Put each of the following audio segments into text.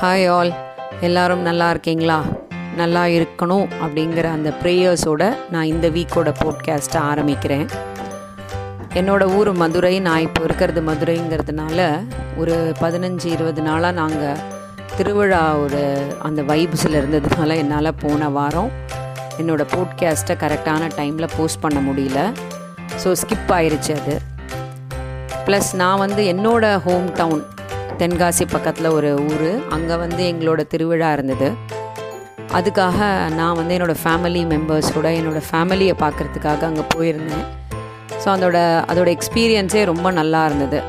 Hi all எல்லாரும் நல்லா இருக்கீங்களா? நல்லா இருக்கணும் அப்படிங்கிற அந்த ப்ரேயர்ஸோட நான் இந்த வீக்கோட போட்காஸ்ட்டை ஆரம்பிக்கிறேன். என்னோட ஊர் மதுரை நான் இப்போ இருக்கிறது மதுரைங்கிறதுனால ஒரு பதினஞ்சு இருபது நாளாக நாங்கள் திருவிழா ஒரு அந்த வைப்ஸில் இருந்ததுனால என்னால் போன வாரம் என்னோடய போட்காஸ்ட்டை கரெக்டான டைமில் போஸ்ட் பண்ண முடியல. ஸோ ஸ்கிப் ஆயிடுச்சு அது. ப்ளஸ் நான் வந்து என்னோடய ஹோம் டவுன் தென்காசி பக்கத்தில் ஒரு ஊர். அங்கே வந்து எங்களோட திருவிழா இருந்தது. அதுக்காக நான் வந்து என்னோடய ஃபேமிலி மெம்பர்ஸோட என்னோடய ஃபேமிலியை பார்க்குறதுக்காக அங்கே போயிருந்தேன். ஸோ அதோட அதோட எக்ஸ்பீரியன்ஸே ரொம்ப நல்லா இருந்தது.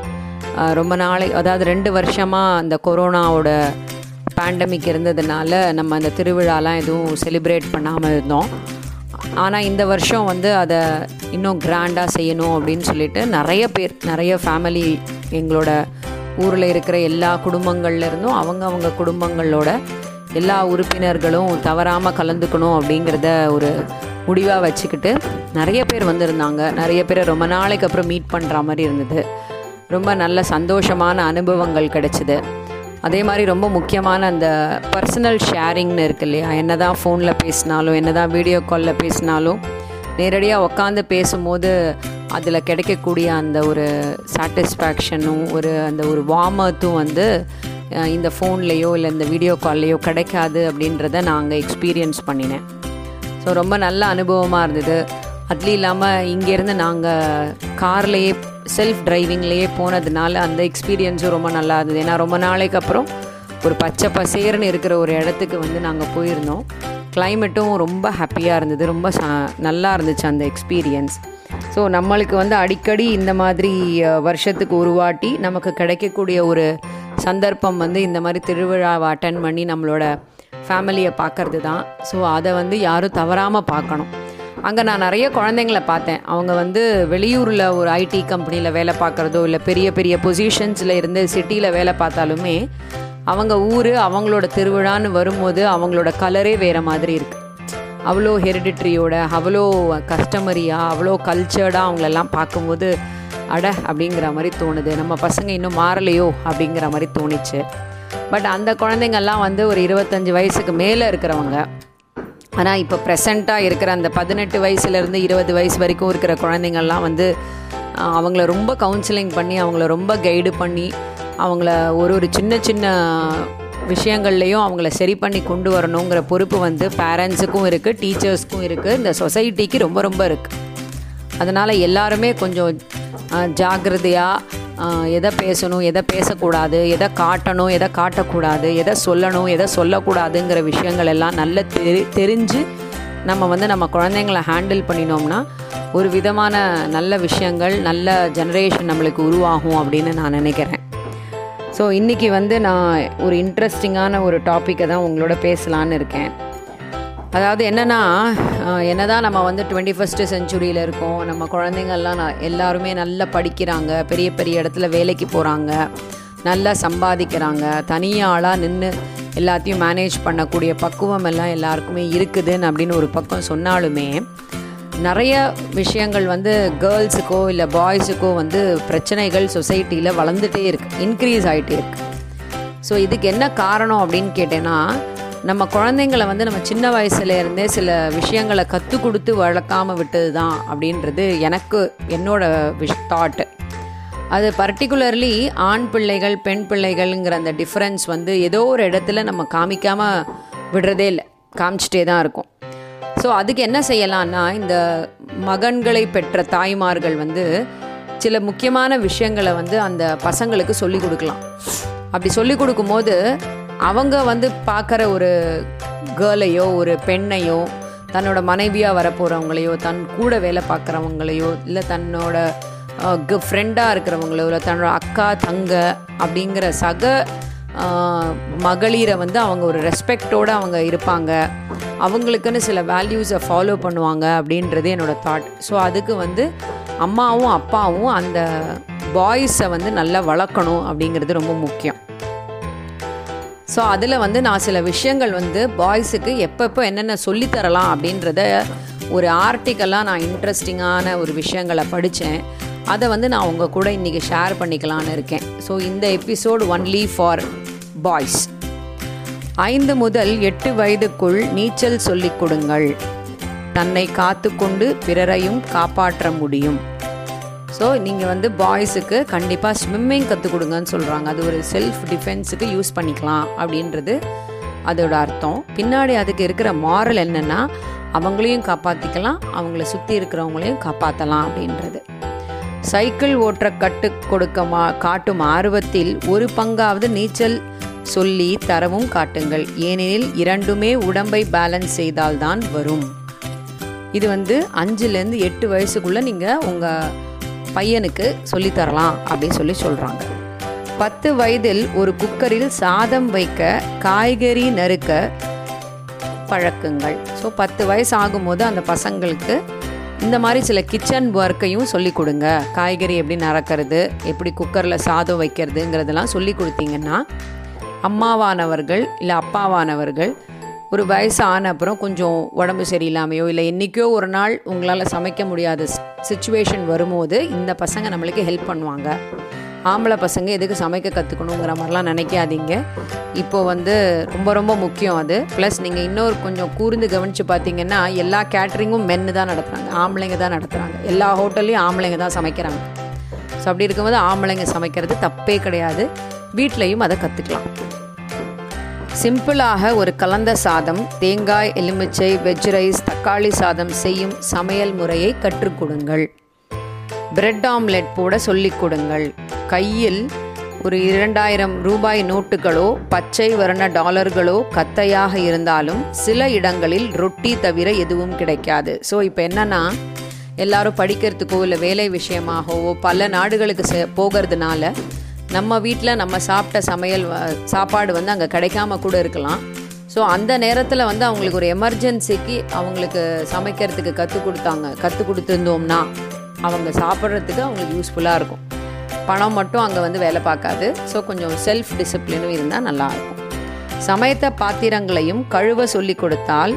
ரொம்ப நாளை அதாவது ரெண்டு வருஷமாக அந்த கொரோனாவோட பேண்டமிக் இருந்ததுனால நம்ம அந்த திருவிழாலாம் எதுவும் செலிப்ரேட் பண்ணாமல் இருந்தோம். ஆனால் இந்த வருஷம் வந்து அதை இன்னும் கிராண்டாக செய்யணும் அப்படின்னு சொல்லிட்டு நிறைய பேர் நிறைய ஃபேமிலி எங்களோட ஊரில் இருக்கிற எல்லா குடும்பங்கள்லேருந்தும் அவங்க அவங்க குடும்பங்களோட எல்லா உறுப்பினர்களும் தவறாமல் கலந்துக்கணும் அப்படிங்கிறத ஒரு முடிவாக வச்சுக்கிட்டு நிறைய பேர் வந்திருந்தாங்க. நிறைய பேரை ரொம்ப நாளைக்கு அப்புறம் மீட் பண்ணுற மாதிரி இருந்தது. ரொம்ப நல்ல சந்தோஷமான அனுபவங்கள் கிடைச்சிது. அதே மாதிரி ரொம்ப முக்கியமான அந்த பர்சனல் ஷேரிங்னு இருக்கு இல்லையா? என்ன தான் ஃபோனில் பேசினாலும் என்ன தான் வீடியோ காலில் பேசினாலும் நேரடியாக உட்காந்து பேசும்போது அதில் கிடைக்கக்கூடிய அந்த ஒரு சாட்டிஸ்ஃபேக்ஷனும் ஒரு அந்த ஒரு வார்மத்தும் வந்து இந்த ஃபோன்லேயோ இல்லை இந்த வீடியோ கால்லையோ கிடைக்காது அப்படின்றத நான் அங்கே எக்ஸ்பீரியன்ஸ் பண்ணினேன். ஸோ ரொம்ப நல்ல அனுபவமாக இருந்தது. அதுலேயும் இல்லாமல் இங்கேருந்து நாங்கள் கார்லேயே செல்ஃப் டிரைவிங்லேயே போனதுனால அந்த எக்ஸ்பீரியன்ஸும் ரொம்ப நல்லா இருந்தது. ஏன்னா ரொம்ப நாளைக்கு அப்புறம் ஒரு பச்சை பசேர்னு இருக்கிற ஒரு இடத்துக்கு வந்து நாங்கள் போயிருந்தோம். கிளைமேட்டும் ரொம்ப ஹாப்பியாக இருந்தது. ரொம்ப ச நல்லா இருந்துச்சு அந்த எக்ஸ்பீரியன்ஸ் ஸோ நம்மளுக்கு வந்து அடிக்கடி இந்த மாதிரி வருஷத்துக்கு ஒரு வாட்டி நமக்கு கிடைக்கக்கூடிய ஒரு சந்தர்ப்பம் வந்து இந்த மாதிரி திருவிழாவை அட்டன் பண்ணி நம்மளோட ஃபேமிலியை பார்க்கறது தான் ஸோ அதை வந்து யாரும் தவறாமல் பார்க்கணும். அங்கே நான் நிறைய குழந்தைங்கள பார்த்தேன். அவங்க வந்து வெளியூரில் ஒரு ஐடி கம்பெனியில் வேலை பார்க்குறதோ இல்லை பெரிய பெரிய பொசிஷன்ஸில் இருந்து சிட்டியில் வேலை பார்த்தாலுமே அவங்க ஊர் அவங்களோட திருவிழான்னு வரும்போது அவங்களோட கலரே வேறு மாதிரி இருக்குது அவ்வளோ ஹெரிடிட்ரியோட அவ்வளோ கஸ்டமரியாக அவ்வளோ கல்ச்சர்டாக அவங்களெல்லாம் பார்க்கும்போது அட அப்படிங்கிற மாதிரி தோணுது. நம்ம பசங்க இன்னும் மாறலையோ அப்படிங்கிற மாதிரி தோணுச்சு. பட் அந்த குழந்தைங்கள்லாம் வந்து ஒரு இருபத்தஞ்சி வயசுக்கு மேலே இருக்கிறவங்க. ஆனால் இப்போ ப்ரெசண்ட்டாக இருக்கிற அந்த பதினெட்டு வயசுலேருந்து இருபது வயசு வரைக்கும் இருக்கிற குழந்தைங்கள்லாம் வந்து அவங்கள ரொம்ப கவுன்சிலிங் பண்ணி அவங்கள ரொம்ப கைடு பண்ணி அவங்கள ஒரு ஒரு சின்ன சின்ன விஷயங்கள்லையும் அவங்கள சரி பண்ணி கொண்டு வரணுங்கிற பொறுப்பு வந்து பேரண்ட்ஸுக்கும் இருக்குது டீச்சர்ஸ்க்கும் இருக்குது இந்த சொசைட்டிக்கு ரொம்ப ரொம்ப இருக்குது அதனால் எல்லாருமே கொஞ்சம் ஜாகிரதையாக எதை பேசணும் எதை பேசக்கூடாது எதை காட்டணும் எதை காட்டக்கூடாது எதை சொல்லணும் எதை சொல்லக்கூடாதுங்கிற விஷயங்கள் எல்லாம் நல்ல தெரி தெரிஞ்சு நம்ம வந்து நம்ம குழந்தைங்கள ஹேண்டில் பண்ணினோம்னா ஒரு விதமான நல்ல விஷயங்கள் நல்ல ஜெனரேஷன் நம்மளுக்கு உருவாகும் அப்படின்னு நான் நினைக்கிறேன். ஸோ இன்றைக்கி வந்து நான் ஒரு இன்ட்ரெஸ்டிங்கான ஒரு டாப்பிக்கை தான் உங்களோட பேசலான்னு இருக்கேன். அதாவது என்னென்னா என்ன தான் நம்ம வந்து டுவெண்ட்டி ஃபஸ்ட்டு செஞ்சுரியில் இருக்கோம் நம்ம குழந்தைங்கள்லாம் நான் எல்லாருமே நல்லா படிக்கிறாங்க பெரிய பெரிய இடத்துல வேலைக்கு போகிறாங்க நல்லா சம்பாதிக்கிறாங்க தனியாளாக நின்று எல்லாத்தையும் மேனேஜ் பண்ணக்கூடிய பக்குவம் எல்லாம் எல்லாருக்குமே இருக்குதுன்னு அப்படின்னு ஒரு பக்கம் சொன்னாலுமே நிறைய விஷயங்கள் வந்து கேர்ள்ஸுக்கோ இல்லை பாய்ஸுக்கோ வந்து பிரச்சனைகள் சொசைட்டியில் வளர்ந்துட்டே இருக்குது இன்க்ரீஸ் ஆகிட்டே இருக்குது ஸோ இதுக்கு என்ன காரணம் அப்படின்னு கேட்டேன்னா நம்ம குழந்தைங்களை வந்து நம்ம சின்ன வயசுலேருந்தே சில விஷயங்களை கற்றுக் கொடுத்து வளர்க்காமல் விட்டது தான் அப்படின்றது எனக்கு என்னோட விஷ் தாட்டு அது பர்டிகுலர்லி ஆண் பிள்ளைகள் பெண் பிள்ளைகள்ங்கிற அந்த டிஃப்ரென்ஸ் வந்து ஏதோ ஒரு இடத்துல நம்ம காமிக்காமல் விடுறதே இல்லை. காமிச்சிட்டே தான் இருக்கும். ஸோ அதுக்கு என்ன செய்யலாம்னா இந்த மகன்களை பெற்ற தாய்மார்கள் வந்து சில முக்கியமான விஷயங்களை வந்து அந்த பசங்களுக்கு சொல்லி கொடுக்கலாம். அப்படி சொல்லி கொடுக்கும்போது அவங்க வந்து பார்க்குற ஒரு கேர்ளையோ ஒரு பெண்ணையோ தன்னோட மனைவியாக வரப்போகிறவங்களையோ தன் கூட வேலை பார்க்குறவங்களையோ இல்லை தன்னோட ஃப்ரெண்டாக இருக்கிறவங்களோ இல்லை தன்னோட அக்கா தங்க அப்படிங்கிற சக மகளிரை வந்து அவங்க ஒரு ரெஸ்பெக்டோடு அவங்க இருப்பாங்க. அவங்களுக்குன்னு சில வேல்யூஸை ஃபாலோ பண்ணுவாங்க அப்படின்றது என்னோட தாட் ஸோ அதுக்கு வந்து அம்மாவும் அப்பாவும் அந்த பாய்ஸை வந்து நல்லா வளர்க்கணும் அப்படிங்கிறது ரொம்ப முக்கியம். ஸோ அதில் வந்து நான் சில விஷயங்கள் வந்து பாய்ஸுக்கு எப்பப்போ என்னென்ன சொல்லித்தரலாம் அப்படின்றத ஒரு ஆர்டிக்கலாக நான் இன்ட்ரெஸ்டிங்கான ஒரு விஷயங்களை படித்தேன் அதை வந்து நான் உங்கள் கூட இன்றைக்கி ஷேர் பண்ணிக்கலான்னு இருக்கேன். ஸோ இந்த எபிசோடு ஒன்லி ஃபார் பாய்ஸ். ஐந்து முதல் எட்டு வயதுக்குள் நீச்சல் சொல்லிக் கொடுங்கள். தன்னை காத்துக்கொண்டு பிறரையும் காப்பாற்ற முடியும். ஸோ நீங்கள் வந்து பாய்ஸுக்கு கண்டிப்பாக ஸ்விம்மிங் கற்றுக் கொடுங்கன்னு சொல்கிறாங்க அது ஒரு செல்ஃப் டிஃபென்ஸுக்கு யூஸ் பண்ணிக்கலாம் அப்படின்றது அதோட அர்த்தம். பின்னாடி அதுக்கு இருக்கிற மாரல் என்னென்னா அவங்களையும் காப்பாற்றிக்கலாம் அவங்கள சுற்றி இருக்கிறவங்களையும் காப்பாற்றலாம் அப்படின்றது. சைக்கிள் ஓட்ட கட்டு கொடுக்க மா காட்டும் ஆர்வத்தில் ஒரு பங்காவது நீச்சல் சொல்லி தரவும் காட்டுங்கள். ஏனெனில் இரண்டுமே உடம்பை பேலன்ஸ் செய்தால்தான் வரும். இது வந்து அஞ்சுலேருந்து எட்டு வயசுக்குள்ளே நீங்கள் உங்கள் பையனுக்கு சொல்லித்தரலாம் அப்படின்னு சொல்லி சொல்கிறாங்க பத்து வயதில் ஒரு குக்கரில் சாதம் வைக்க காய்கறி நறுக்க பழக்குங்கள். ஸோ பத்து வயசு ஆகும்போது அந்த பசங்களுக்கு இந்த மாதிரி சில கிச்சன் ஒர்க்கையும் சொல்லி கொடுங்க. காய்கறி எப்படி நறக்கிறது எப்படி குக்கரில் சாதம் வைக்கிறதுங்கிறதெல்லாம் சொல்லி கொடுத்தீங்கன்னா அம்மாவானவர்கள் இல்லை அப்பாவானவர்கள் ஒரு வயசு ஆன அப்புறம் கொஞ்சம் உடம்பு சரியில்லாமையோ இல்லை என்றைக்கோ ஒரு நாள் உங்களால் சமைக்க முடியாத சுச்சுவேஷன் வரும்போது இந்த பசங்க நம்மளுக்கு ஹெல்ப் பண்ணுவாங்க. ஆம்பளை பசங்க எதுக்கு சமைக்க கற்றுக்கணுங்கிற மாதிரிலாம் நினைக்காதீங்க. இப்போ வந்து ரொம்ப ரொம்ப முக்கியம் அது. ப்ளஸ் நீங்கள் இன்னொரு கொஞ்சம் கூர்ந்து கவனித்து பார்த்தீங்கன்னா எல்லா கேட்ரிங்கும் மென்னு தான் நடத்துகிறாங்க ஆம்பளைங்க தான் நடத்துகிறாங்க எல்லா ஹோட்டல்லையும் ஆம்பளைங்க தான் சமைக்கிறாங்க. ஸோ அப்படி இருக்கும்போது ஆம்பளைங்க சமைக்கிறது தப்பே கிடையாது. வீட்லேயும் அதை கற்றுக்கலாம் சிம்பிளாக ஒரு கலந்த சாதம் தேங்காய் எலுமிச்சை வெஜ் ரைஸ் தக்காளி சாதம் செய்யும் சமையல் முறையை கற்றுக் கொடுங்கள். பிரெட் ஆம்லெட் போட சொல்லிக் கொடுங்கள். கையில் ஒரு இரண்டாயிரம் ரூபாய் நோட்டுகளோ பச்சை வர்ண டாலர்களோ கத்தையாக இருந்தாலும் சில இடங்களில் ரொட்டி தவிர எதுவும் கிடைக்காது. ஸோ இப்போ என்னன்னா எல்லாரும் படிக்கிறதுக்கோ இல்லை வேலை விஷயமாகவோ பல நாடுகளுக்கு செ போகிறதுனால நம்ம வீட்டில் நம்ம சாப்பிட்ட சமையல் சாப்பாடு வந்து அங்கே கிடைக்காம கூட இருக்கலாம். ஸோ அந்த நேரத்தில் வந்து அவங்களுக்கு ஒரு எமர்ஜென்சிக்கு அவங்களுக்கு சமைக்கிறதுக்கு கற்றுக் கொடுத்தாங்க. கற்றுக் கொடுத்துருந்தோம்னா அவங்க சாப்பிட்றதுக்கு அவங்களுக்கு யூஸ்ஃபுல்லாக இருக்கும். பணம் மட்டும் அங்கே வந்து வேலை பார்க்காது. ஸோ கொஞ்சம் செல்ஃப் டிசிப்ளினும் இருந்தால் நல்லாயிருக்கும் சமைத்த பாத்திரங்களையும் கழுவ சொல்லி கொடுத்தால்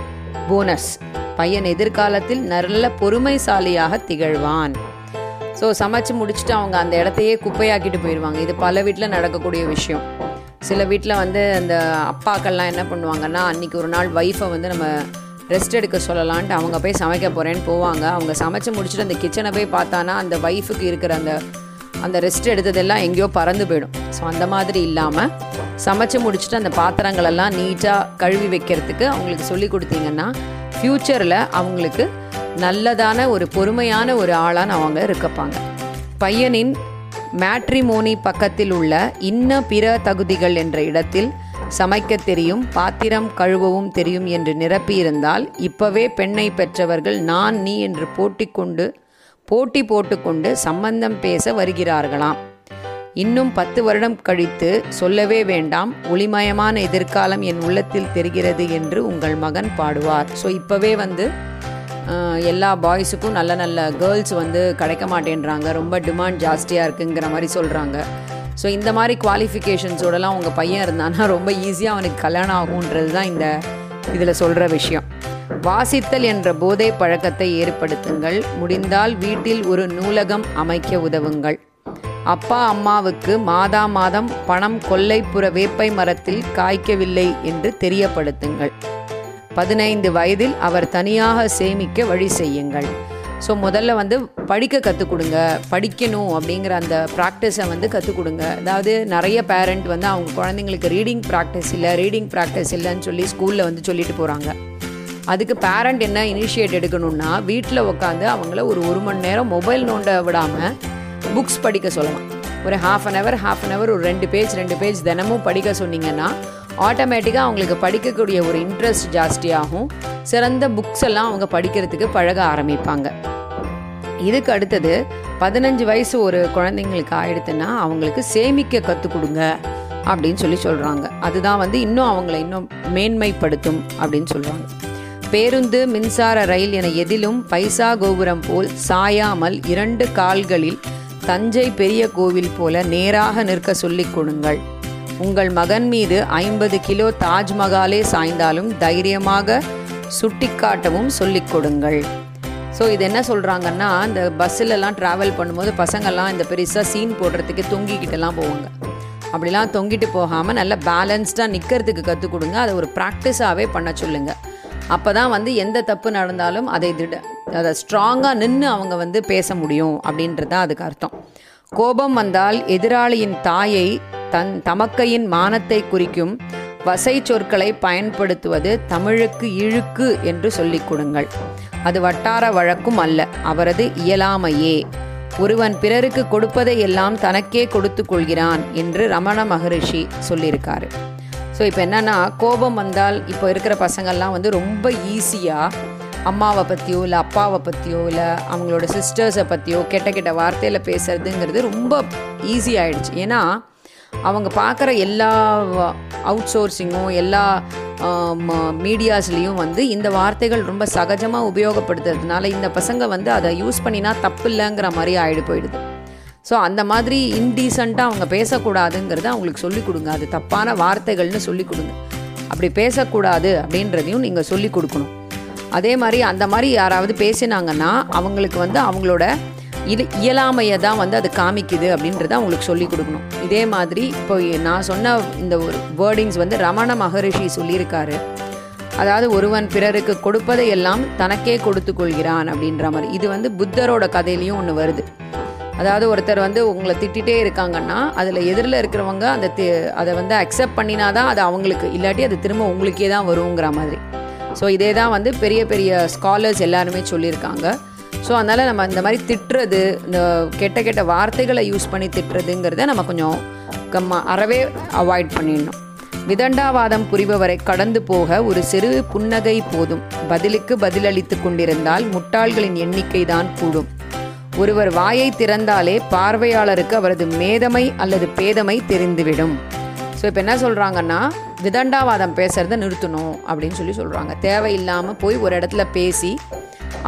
போனஸ் பையன் எதிர்காலத்தில் நல்ல பொறுமைசாலியாக திகழ்வான். ஸோ சமைச்சு முடிச்சுட்டு அவங்க அந்த இடத்தையே குப்பையாக்கிட்டு போயிடுவாங்க. இது பல வீட்டில் நடக்கக்கூடிய விஷயம். சில வீட்டில் வந்து அந்த அப்பாக்கள்லாம் என்ன பண்ணுவாங்கன்னா அன்றைக்கி ஒரு நாள் ஒய்ஃபை வந்து நம்ம ரெஸ்ட் எடுக்க சொல்லலான்ட்டு அவங்க போய் சமைக்க போகிறேன்னு போவாங்க. அவங்க சமைச்சு முடிச்சுட்டு அந்த கிச்சனை போய் பார்த்தானா அந்த ஒய்ஃபுக்கு இருக்கிற அந்த அந்த ரெஸ்ட் எடுத்ததெல்லாம் எங்கேயோ பறந்து போயிடும். ஸோ அந்த மாதிரி இல்லாமல் சமைச்சு முடிச்சுட்டு அந்த பாத்திரங்களெல்லாம் நீட்டாக கழுவி வைக்கிறதுக்கு அவங்களுக்கு சொல்லி கொடுத்தீங்கன்னா ஃப்யூச்சரில் அவங்களுக்கு நல்லதான ஒரு பொறுமையான ஒரு ஆளான அவங்க இருக்கப்பாங்க. பையனின் மேட்ரிமோனி பக்கத்தில் உள்ள இன்ன பிற தகுதிகள் என்ற இடத்தில் சமைக்க தெரியும் பாத்திரம் கழுவவும் தெரியும் என்று நிரப்பியிருந்தால் இப்பவே பெண்ணை பெற்றவர்கள் நான் நீ என்று போட்டிக்கொண்டு போட்டி போட்டுக்கொண்டு சம்பந்தம் பேச வருகிறார்களாம். இன்னும் பத்து வருடம் கழித்து சொல்லவே வேண்டாம் ஒளிமயமான எதிர்காலம் என் உள்ளத்தில் தெரிகிறது என்று உங்கள் மகன் பாடுவார். ஸோ இப்போவே வந்து எல்லா பாய்ஸுக்கும் நல்ல நல்ல கேர்ள்ஸ் வந்து கிடைக்க மாட்டேன்றாங்க. ரொம்ப டிமாண்ட் ஜாஸ்தியாக இருக்குங்கிற மாதிரி சொல்கிறாங்க ஸோ இந்த மாதிரி குவாலிஃபிகேஷன்ஸோடலாம் உங்கள் பையன் இருந்தானா ரொம்ப ஈஸியாக அவனுக்கு கல்யாணம் ஆகுன்றது தான் இந்த இதில் சொல்கிற விஷயம். வாசித்தல் என்ற போதை பழக்கத்தை ஏற்படுத்துங்கள். முடிந்தால் வீட்டில் ஒரு நூலகம் அமைக்க உதவுங்கள். அப்பா அம்மாவுக்கு மாதா மாதம் பணம் கொல்லைப்புற வேப்பை மரத்தில் காய்க்கவில்லை என்று தெரியப்படுத்துங்கள். பதினைந்து வயதில் அவர் தனியாக சேமிக்க வழி செய்யுங்கள். ஸோ முதல்ல வந்து படிக்க கற்றுக் கொடுங்க படிக்கணும் அப்படிங்கிற அந்த ப்ராக்டிஸை வந்து கற்றுக் கொடுங்க அதாவது நிறைய பேரண்ட் வந்து அவங்க குழந்தைங்களுக்கு ரீடிங் ப்ராக்டிஸ் இல்லை ரீடிங் ப்ராக்டிஸ் இல்லைன்னு சொல்லி ஸ்கூலில் வந்து சொல்லிட்டு போகிறாங்க அதுக்கு பேரண்ட் என்ன இனிஷியேட் எடுக்கணும்னா வீட்டில் உட்காந்து அவங்கள ஒரு ஒரு மணி நேரம் மொபைல் நோண்ட விடாமல் புக்ஸ் படிக்க சொல்லலாம். ஒரு half an hour half an hour ஒரு ரெண்டு பேஜ் ரெண்டு பேஜ் தினமும் படிக்க சொன்னீங்கன்னா ஆட்டோமேட்டிக்காக அவங்களுக்கு படிக்கக்கூடிய ஒரு இன்ட்ரெஸ்ட் ஜாஸ்தியாகும். சிறந்த புக்ஸ் எல்லாம் அவங்க படிக்கிறதுக்கு பழக ஆரம்பிப்பாங்க. இதுக்கு அடுத்தது பதினஞ்சு வயசு ஒரு குழந்தைங்களுக்கு ஆயிடுத்துன்னா அவங்களுக்கு சேமிக்க கற்றுக் கொடுங்க அப்படின்னு சொல்லி சொல்கிறாங்க அதுதான் வந்து இன்னும் அவங்களை இன்னும் மேன்மைப்படுத்தும் அப்படின்னு சொல்கிறாங்க பேருந்து மின்சார ரயில் என எதிலும் பைசா கோபுரம் போல் சாயாமல் இரண்டு கால்களில் தஞ்சை பெரிய கோவில் போல நேராக நிற்க சொல்லிக் கொடுங்கள். உங்கள் மகன் மீது ஐம்பது கிலோ தாஜ்மஹாலே சாய்ந்தாலும் தைரியமாக சுட்டிக்காட்டவும் சொல்லிக் கொடுங்கள். ஸோ இது என்ன சொல்கிறாங்கன்னா இந்த பஸ்ஸிலலாம் ட்ராவல் பண்ணும்போது பசங்கள்லாம் இந்த பெருசாக சீன் போடுறதுக்கு தொங்கிக்கிட்டெல்லாம் போவாங்க. அப்படிலாம் தொங்கிட்டு போகாமல் நல்லா பேலன்ஸ்டாக நிற்கிறதுக்கு கற்றுக் கொடுங்க. அதை ஒரு ப்ராக்டிஸாகவே பண்ண சொல்லுங்கள் அப்போ தான் வந்து எந்த தப்பு நடந்தாலும் அதை திட அதை ஸ்ட்ராங்காக நின்று அவங்க வந்து பேச முடியும் அப்படின்றது தான் அதுக்கு அர்த்தம். கோபம் வந்தால் எதிராளியின் தாயை தன் தமக்கையின் மானத்தை குறிக்கும் வசை சொற்களை பயன்படுத்துவது தமிழுக்கு இழுக்கு என்று சொல்லிக் கொடுங்கள். அது வட்டார வழக்கும் அல்ல அவரது இயலாமையே. ஒருவன் பிறருக்கு கொடுப்பதை எல்லாம் தனக்கே கொடுத்து கொள்கிறான் என்று ரமண மகரிஷி சொல்லியிருக்காரு. ஸோ இப்போ என்னென்னா கோபம் வந்தால் இப்போ இருக்கிற பசங்கள்லாம் வந்து ரொம்ப ஈஸியாக அம்மாவை பற்றியோ இல்லை அப்பாவை பற்றியோ இல்லை அவங்களோட சிஸ்டர்ஸை பற்றியோ கெட்ட கெட்ட வார்த்தையில் பேசுறதுங்கிறது ரொம்ப ஈஸி ஆயிடுச்சு. ஏன்னா அவங்க பார்க்குற எல்லா அவுட் சோர்சிங்கும் எல்லா மீடியாஸ்லேயும் வந்து இந்த வார்த்தைகள் ரொம்ப சகஜமாக உபயோகப்படுத்துறதுனால இந்த பசங்க வந்து அதை யூஸ் பண்ணினா தப்பு இல்லைங்கிற மாதிரி ஆகிடு போயிடுது. ஸோ அந்த மாதிரி இன்டீசண்ட்டாக அவங்க பேசக்கூடாதுங்கிறத அவங்களுக்கு சொல்லிக் கொடுங்க. அது தப்பான வார்த்தைகள்னு சொல்லிக் கொடுங்க. அப்படி பேசக்கூடாது அப்படின்றதையும் நீங்கள் சொல்லிக் கொடுக்கணும். அதே மாதிரி அந்த மாதிரி யாராவது பேசினாங்கன்னா அவங்களுக்கு வந்து அவங்களோட இது இயலாமையை தான் வந்து அது காமிக்குது அப்படின்றத அவங்களுக்கு சொல்லிக் கொடுக்கணும். இதே மாதிரி இப்போ நான் சொன்ன இந்த ஒரு வேர்டிங்ஸ் வந்து ரமண மகரிஷி சொல்லியிருக்காரு. அதாவது ஒருவன் பிறருக்கு கொடுப்பதை எல்லாம் தனக்கே கொடுத்து கொள்கிறான் அப்படின்ற மாதிரி. இது வந்து புத்தரோட கதையிலையும் ஒன்று வருது. அதாவது ஒருத்தர் வந்து உங்களை திட்டிகிட்டே இருக்காங்கன்னா அதில் எதிரில் இருக்கிறவங்க அந்த தி அதை வந்து அக்செப்ட் பண்ணினா தான் அது அவங்களுக்கு இல்லாட்டி அது திரும்ப உங்களுக்கே தான் வருங்கிற மாதிரி. ஸோ இதே தான் வந்து பெரிய பெரிய ஸ்காலர்ஸ் எல்லாருமே சொல்லியிருக்காங்க. ஸோ அதனால் நம்ம இந்த மாதிரி திட்டுறது இந்த கெட்ட கெட்ட வார்த்தைகளை யூஸ் பண்ணி திட்டுறதுங்கிறத நம்ம கொஞ்சம் கம்மா அறவே அவாய்ட் பண்ணிடணும். விதண்டாவாதம் புரிபவரை கடந்து போக ஒரு சிறு புன்னகை போதும். பதிலுக்கு பதிலளித்து கொண்டிருந்தால் முட்டாள்களின் எண்ணிக்கை தான் கூடும். ஒருவர் வாயை திறந்தாலே பார்வையாளருக்கு அவரது மேதமை அல்லது பேதமை தெரிந்துவிடும். ஸோ இப்போ என்ன சொல்கிறாங்கன்னா விதண்டாவாதம் பேசுகிறத நிறுத்தணும் அப்படின்னு சொல்லி சொல்கிறாங்க தேவையில்லாமல் போய் ஒரு இடத்துல பேசி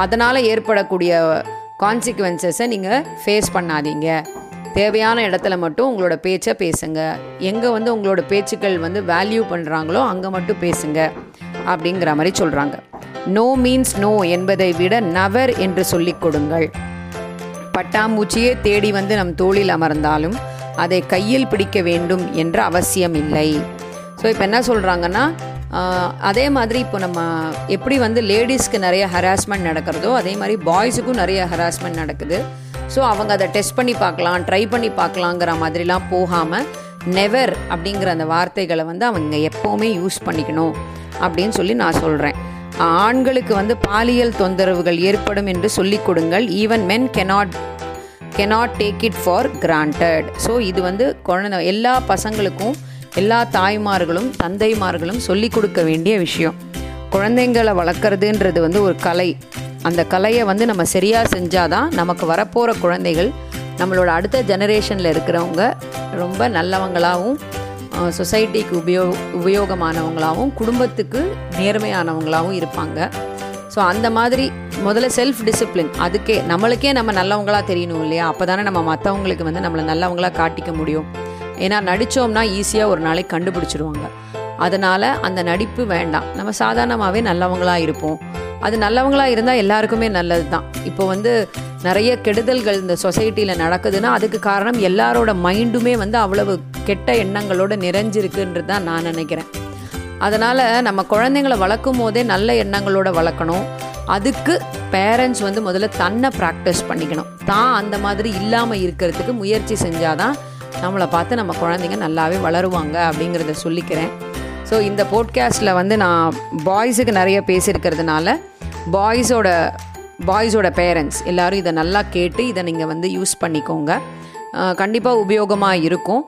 அதனால் ஏற்படக்கூடிய கான்சிக்வன்சஸை நீங்கள் ஃபேஸ் பண்ணாதீங்க. தேவையான இடத்துல மட்டும் உங்களோட பேச்சை பேசுங்க. எங்கே வந்து உங்களோட பேச்சுக்கள் வந்து வேல்யூ பண்ணுறாங்களோ அங்கே மட்டும் பேசுங்க அப்படிங்கிற மாதிரி சொல்கிறாங்க நோ மீன்ஸ் நோ என்பதை விட நவர் என்று சொல்லிக் கொடுங்கள். பட்டாம்பூச்சியே தேடி வந்து நம் தோளில் அமர்ந்தாலும் அதை கையில் பிடிக்க வேண்டும் என்ற அவசியம் இல்லை. ஸோ இப்போ என்ன சொல்கிறாங்கன்னா அதே மாதிரி இப்போ நம்ம எப்படி வந்து லேடிஸ்க்கு நிறைய ஹராஸ்மெண்ட் நடக்கிறதோ அதே மாதிரி பாய்ஸுக்கும் நிறைய ஹராஸ்மெண்ட் நடக்குது. ஸோ அவங்க அதை டெஸ்ட் பண்ணி பார்க்கலாம் ட்ரை பண்ணி பார்க்கலாங்கிற மாதிரிலாம் போகாமல் நெவர் அப்படிங்கிற அந்த வார்த்தைகளை வந்து அவங்க எப்போவுமே யூஸ் பண்ணிக்கணும் அப்படின்னு சொல்லி நான் சொல்கிறேன் ஆண்களுக்கு வந்து பாலியல் தொந்தரவுகள் ஏற்படும் என்று சொல்லிக் கொடுங்கள். Even men cannot cannot take it for granted so இது வந்து குழந்தை எல்லா பசங்களுக்கும் எல்லா தாய்மார்களும் தந்தைமார்களும் சொல்லிக் கொடுக்க வேண்டிய விஷயம். குழந்தைங்களை வளர்க்குறதுன்றது வந்து ஒரு கலை. அந்த கலையை வந்து நம்ம சரியாக செஞ்சாதான் நமக்கு வரப்போகிற குழந்தைகள் நம்மளோட அடுத்த ஜெனரேஷனில் இருக்கிறவங்க ரொம்ப நல்லவங்களாகவும் சொசைட்டிக்கு உபயோ உபயோகமானவங்களாகவும் குடும்பத்துக்கு நேர்மையானவங்களாகவும் இருப்பாங்க. ஸோ அந்த மாதிரி முதல்ல செல்ஃப் டிசிப்ளின் அதுக்கே நம்மளுக்கே நம்ம நல்லவங்களாக தெரியணும் இல்லையா? அப்போ தானே நம்ம மற்றவங்களுக்கு வந்து நம்மளை நல்லவங்களாக காட்டிக்க முடியும். ஏன்னா நடித்தோம்னா ஈஸியாக ஒரு நாளைக்கு கண்டுபிடிச்சிருவாங்க. அதனால் அந்த நடிப்பு வேண்டாம். நம்ம சாதாரணமாகவே நல்லவங்களாக இருப்போம். அது நல்லவங்களாக இருந்தால் எல்லாருக்குமே நல்லது தான் இப்போ வந்து நிறைய கெடுதல்கள் இந்த சொசைட்டியில் நடக்குதுன்னா அதுக்கு காரணம் எல்லாரோட மைண்டுமே வந்து அவ்வளவு கெட்ட எண்ணங்களோடு நிறைஞ்சிருக்குன்றது தான் நான் நினைக்கிறேன். அதனால் நம்ம குழந்தைங்கள வளர்க்கும் போதே நல்ல எண்ணங்களோட வளர்க்கணும். அதுக்கு பேரண்ட்ஸ் வந்து முதல்ல தன்னை ப்ராக்டிஸ் பண்ணிக்கணும். தான் அந்த மாதிரி இல்லாமல் இருக்கிறதுக்கு முயற்சி செஞ்சாதான் நம்மளை பார்த்து நம்ம குழந்தைங்க நல்லாவே வளருவாங்க அப்படிங்கிறத சொல்லிக்கிறேன். ஸோ இந்த போட்காஸ்ட்டில் வந்து நான் பாய்ஸுக்கு நிறைய பேசியிருக்கிறதுனால பாய்ஸோட பாய்ஸோட பேரண்ட்ஸ் எல்லோரும் இதை நல்லா கேட்டு இதை நீங்கள் வந்து யூஸ் பண்ணிக்கோங்க. கண்டிப்பாக உபயோகமாக இருக்கும்.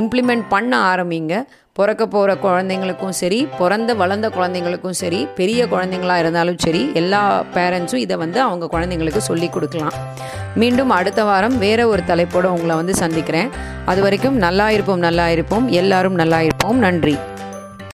இம்ப்ளிமெண்ட் பண்ண ஆரம்பிங்க. பிறக்க போகிற குழந்தைங்களுக்கும் சரி பிறந்த வளர்ந்த குழந்தைங்களுக்கும் சரி பெரிய குழந்தைங்களாக இருந்தாலும் சரி எல்லா பேரண்ட்ஸும் இதை வந்து அவங்க குழந்தைங்களுக்கு சொல்லி கொடுக்கலாம். மீண்டும் அடுத்த வாரம் வேற ஒரு தலைப்போடு உங்களை வந்து சந்திக்கிறேன். அது வரைக்கும் நல்லா இருப்போம் நல்லா இருப்போம். எல்லாரும் நல்லா இருப்போம். நன்றி.